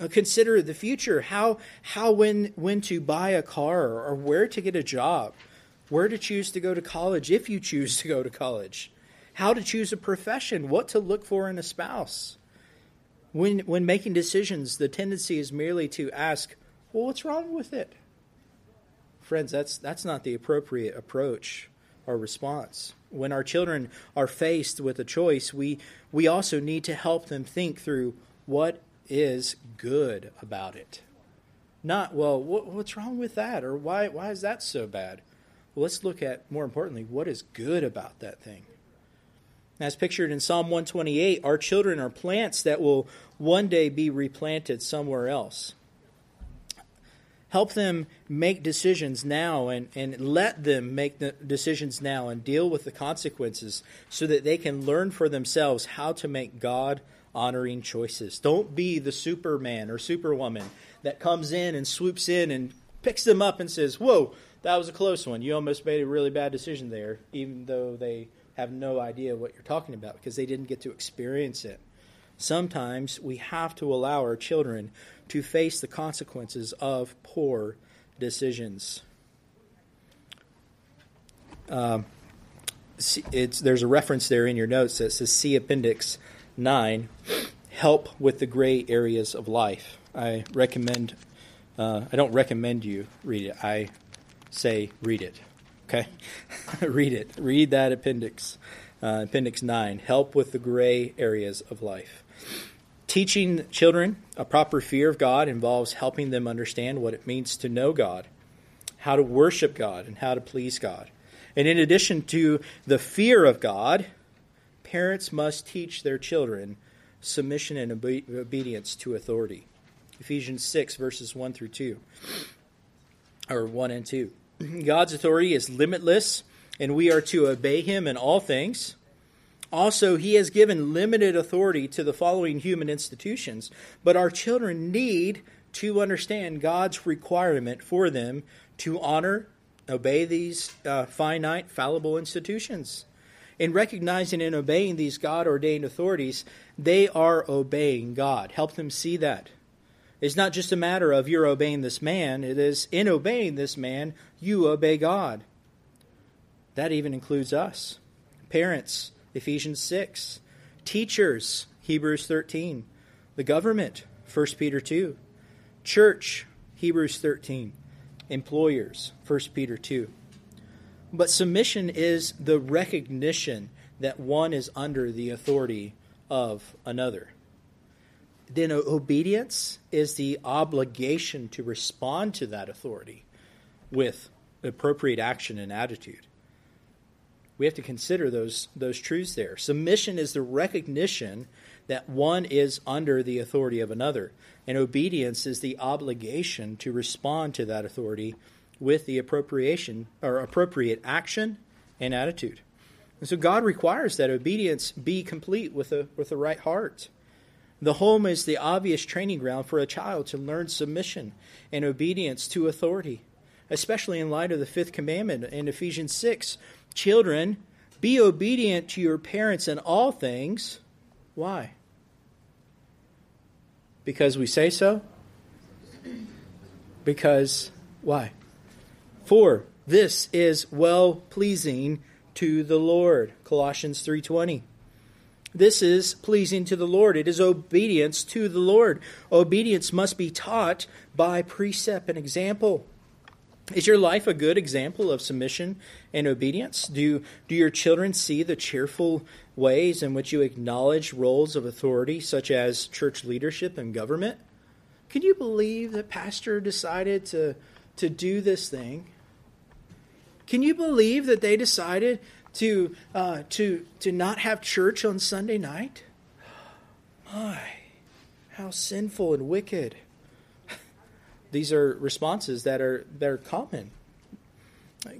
Uh, consider the future, how, how when, when to buy a car or where to get a job, where to choose to go to college if you choose to go to college, how to choose a profession, what to look for in a spouse. When, when making decisions, the tendency is merely to ask, well, what's wrong with it? Friends, that's, that's not the appropriate approach or response. When our children are faced with a choice, we, we also need to help them think through what is good about it. Not, well, what, what's wrong with that? Or why, why is that so bad? Well, let's look at, more importantly, what is good about that thing. As pictured in Psalm 128, our children are plants that will one day be replanted somewhere else. Help them make decisions now and, and let them make the decisions now and deal with the consequences so that they can learn for themselves how to make God honoring choices. Don't be the superman or superwoman that comes in and swoops in and picks them up and says, Whoa, that was a close one. You almost made a really bad decision there, even though they have no idea what you're talking about because they didn't get to experience it. Sometimes we have to allow our children to face the consequences of poor decisions. Um, there's a reference there in your notes that says see Appendix 9 help with the gray areas of life. I recommend, uh, I don't recommend you read it, I say read it. Okay? Read it. Read that appendix. Uh, appendix 9. Help with the gray areas of life. Teaching children a proper fear of God involves helping them understand what it means to know God, how to worship God, and how to please God. And in addition to the fear of God, parents must teach their children submission and obe- obedience to authority. Ephesians 6, verses 1 through 2, or 1 and 2. God's authority is limitless, and we are to obey him in all things. Also, he has given limited authority to the following human institutions, but our children need to understand God's requirement for them to honor, obey these uh, finite, fallible institutions. In recognizing and obeying these God ordained authorities, they are obeying God. Help them see that. It's not just a matter of you're obeying this man, it is in obeying this man, you obey God. That even includes us. Parents, Ephesians 6. Teachers, Hebrews 13. The government, 1 Peter 2. Church, Hebrews 13. Employers, 1 Peter 2. But submission is the recognition that one is under the authority of another then obedience is the obligation to respond to that authority with appropriate action and attitude. We have to consider those, those truths there. Submission is the recognition that one is under the authority of another, and obedience is the obligation to respond to that authority with the appropriation or appropriate action and attitude. And so God requires that obedience be complete with a with the right heart. The home is the obvious training ground for a child to learn submission and obedience to authority, especially in light of the fifth commandment in Ephesians 6. Children, be obedient to your parents in all things. Why? Because we say so? Because why? For this is well pleasing to the Lord. Colossians 3:20. This is pleasing to the Lord. It is obedience to the Lord. Obedience must be taught by precept and example. Is your life a good example of submission and obedience? Do, do your children see the cheerful ways in which you acknowledge roles of authority, such as church leadership and government? Can you believe that Pastor decided to, to do this thing? Can you believe that they decided to uh, to to not have church on Sunday night? My, how sinful and wicked! These are responses that are that are common.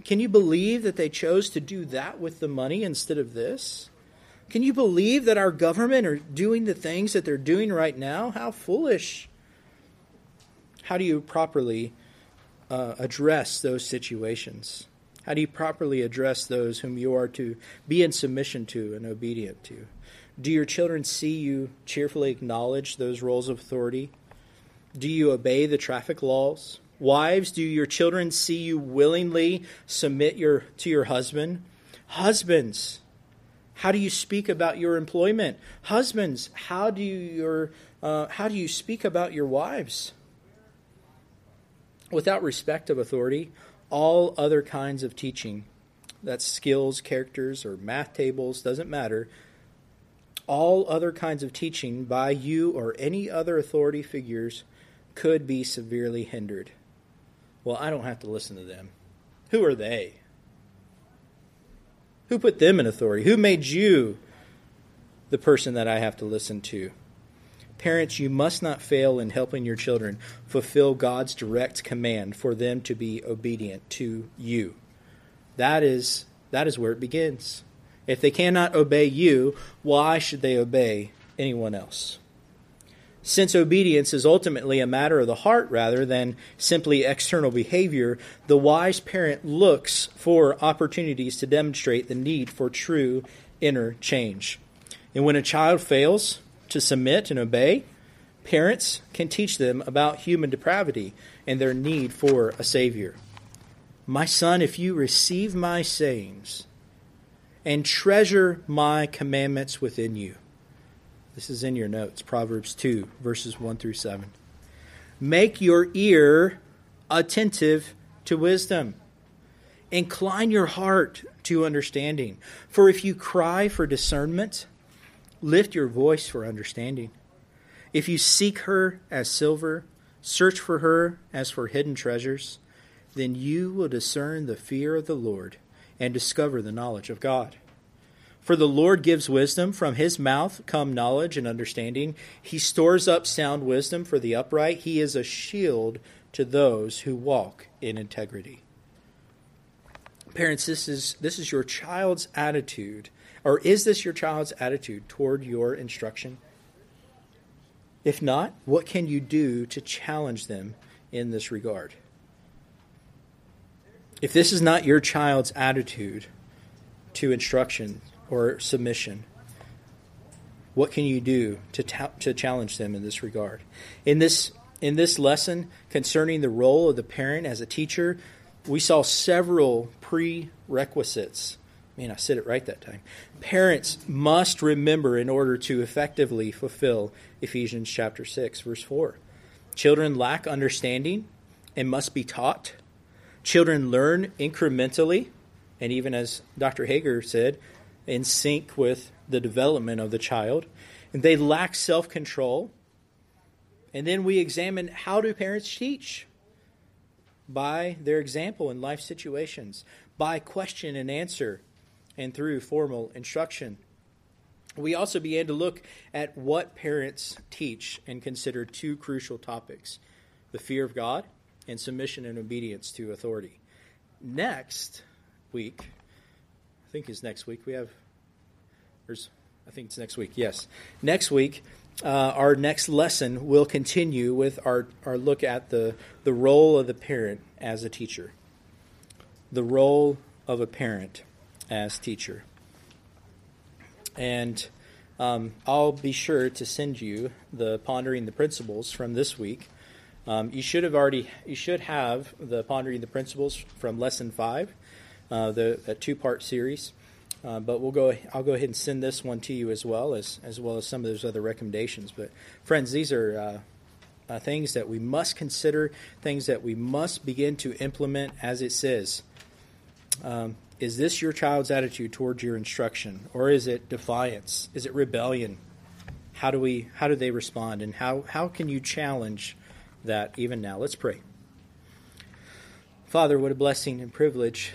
Can you believe that they chose to do that with the money instead of this? Can you believe that our government are doing the things that they're doing right now? How foolish! How do you properly uh, address those situations? How do you properly address those whom you are to be in submission to and obedient to? Do your children see you cheerfully acknowledge those roles of authority? Do you obey the traffic laws? Wives, do your children see you willingly submit your, to your husband? Husbands, how do you speak about your employment? Husbands, how do you, your, uh, how do you speak about your wives? Without respect of authority, all other kinds of teaching, that's skills, characters, or math tables, doesn't matter, all other kinds of teaching by you or any other authority figures could be severely hindered. Well, I don't have to listen to them. Who are they? Who put them in authority? Who made you the person that I have to listen to? Parents, you must not fail in helping your children fulfill God's direct command for them to be obedient to you. That is that is where it begins. If they cannot obey you, why should they obey anyone else? Since obedience is ultimately a matter of the heart rather than simply external behavior, the wise parent looks for opportunities to demonstrate the need for true inner change. And when a child fails to submit and obey, parents can teach them about human depravity and their need for a Savior. My son, if you receive my sayings and treasure my commandments within you. This is in your notes, Proverbs 2, verses 1 through 7. Make your ear attentive to wisdom. Incline your heart to understanding. For if you cry for discernment, lift your voice for understanding. If you seek her as silver, search for her as for hidden treasures, then you will discern the fear of the Lord and discover the knowledge of God. For the Lord gives wisdom, from his mouth come knowledge and understanding. He stores up sound wisdom for the upright. He is a shield to those who walk in integrity. Parents, this is this is your child's attitude, or is this your child's attitude toward your instruction? If not, what can you do to challenge them in this regard? If this is not your child's attitude to instruction or submission, what can you do to, ta- to challenge them in this regard? In this, in this lesson concerning the role of the parent as a teacher, we saw several prerequisites. Man, I said it right that time. Parents must remember in order to effectively fulfill Ephesians chapter 6, verse 4. Children lack understanding and must be taught Children learn incrementally, and even as Dr. Hager said, in sync with the development of the child. And they lack self control. And then we examine how do parents teach? By their example in life situations, by question and answer, and through formal instruction. We also began to look at what parents teach and consider two crucial topics the fear of God and submission and obedience to authority. Next week, I think is next week, we have, there's, I think it's next week, yes. Next week, uh, our next lesson will continue with our, our look at the, the role of the parent as a teacher. The role of a parent as teacher. And um, I'll be sure to send you the pondering the principles from this week. Um, you should have already you should have the pondering the principles from lesson five, uh, the two part series. Uh, but we'll go. I'll go ahead and send this one to you as well as as well as some of those other recommendations. But friends, these are uh, uh things that we must consider, things that we must begin to implement as it says. Um, is this your child's attitude towards your instruction, or is it defiance? Is it rebellion? How do we? How do they respond? And how how can you challenge? that even now. Let's pray. Father, what a blessing and privilege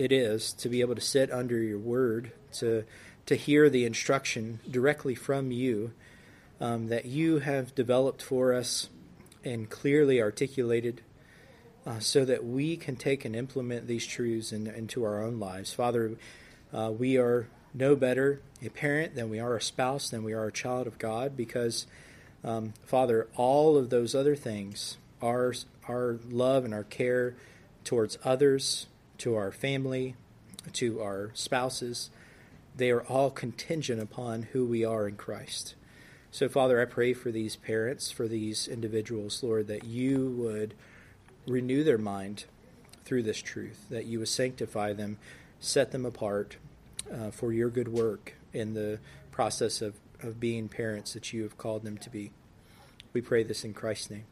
it is to be able to sit under your word, to, to hear the instruction directly from you um, that you have developed for us and clearly articulated uh, so that we can take and implement these truths in, into our own lives. Father, uh, we are no better a parent than we are a spouse, than we are a child of God because um, Father, all of those other things are our love and our care towards others, to our family, to our spouses, they are all contingent upon who we are in Christ. So, Father, I pray for these parents, for these individuals, Lord, that you would renew their mind through this truth, that you would sanctify them, set them apart uh, for your good work in the process of, of being parents that you have called them to be. We pray this in Christ's name.